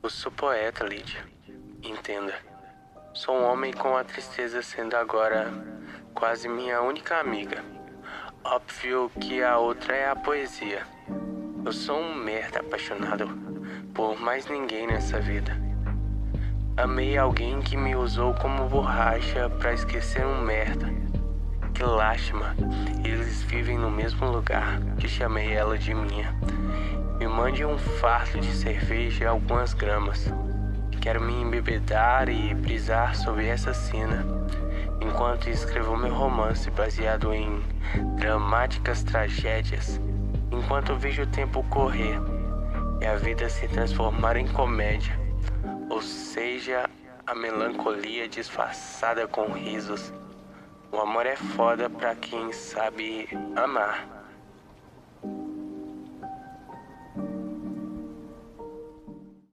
Eu sou poeta, Lídia. Entenda. Sou um homem com a tristeza sendo agora quase minha única amiga. Óbvio que a outra é a poesia. Eu sou um merda apaixonado por mais ninguém nessa vida. Amei alguém que me usou como borracha para esquecer um merda. Que lástima, eles vivem no mesmo lugar que chamei ela de minha. Me mande um fardo de cerveja e algumas gramas. Quero me embebedar e brisar sobre essa cena, enquanto escrevo meu romance baseado em dramáticas tragédias, enquanto vejo o tempo correr e a vida se transformar em comédia, ou seja, a melancolia disfarçada com risos. O amor é foda pra quem sabe amar.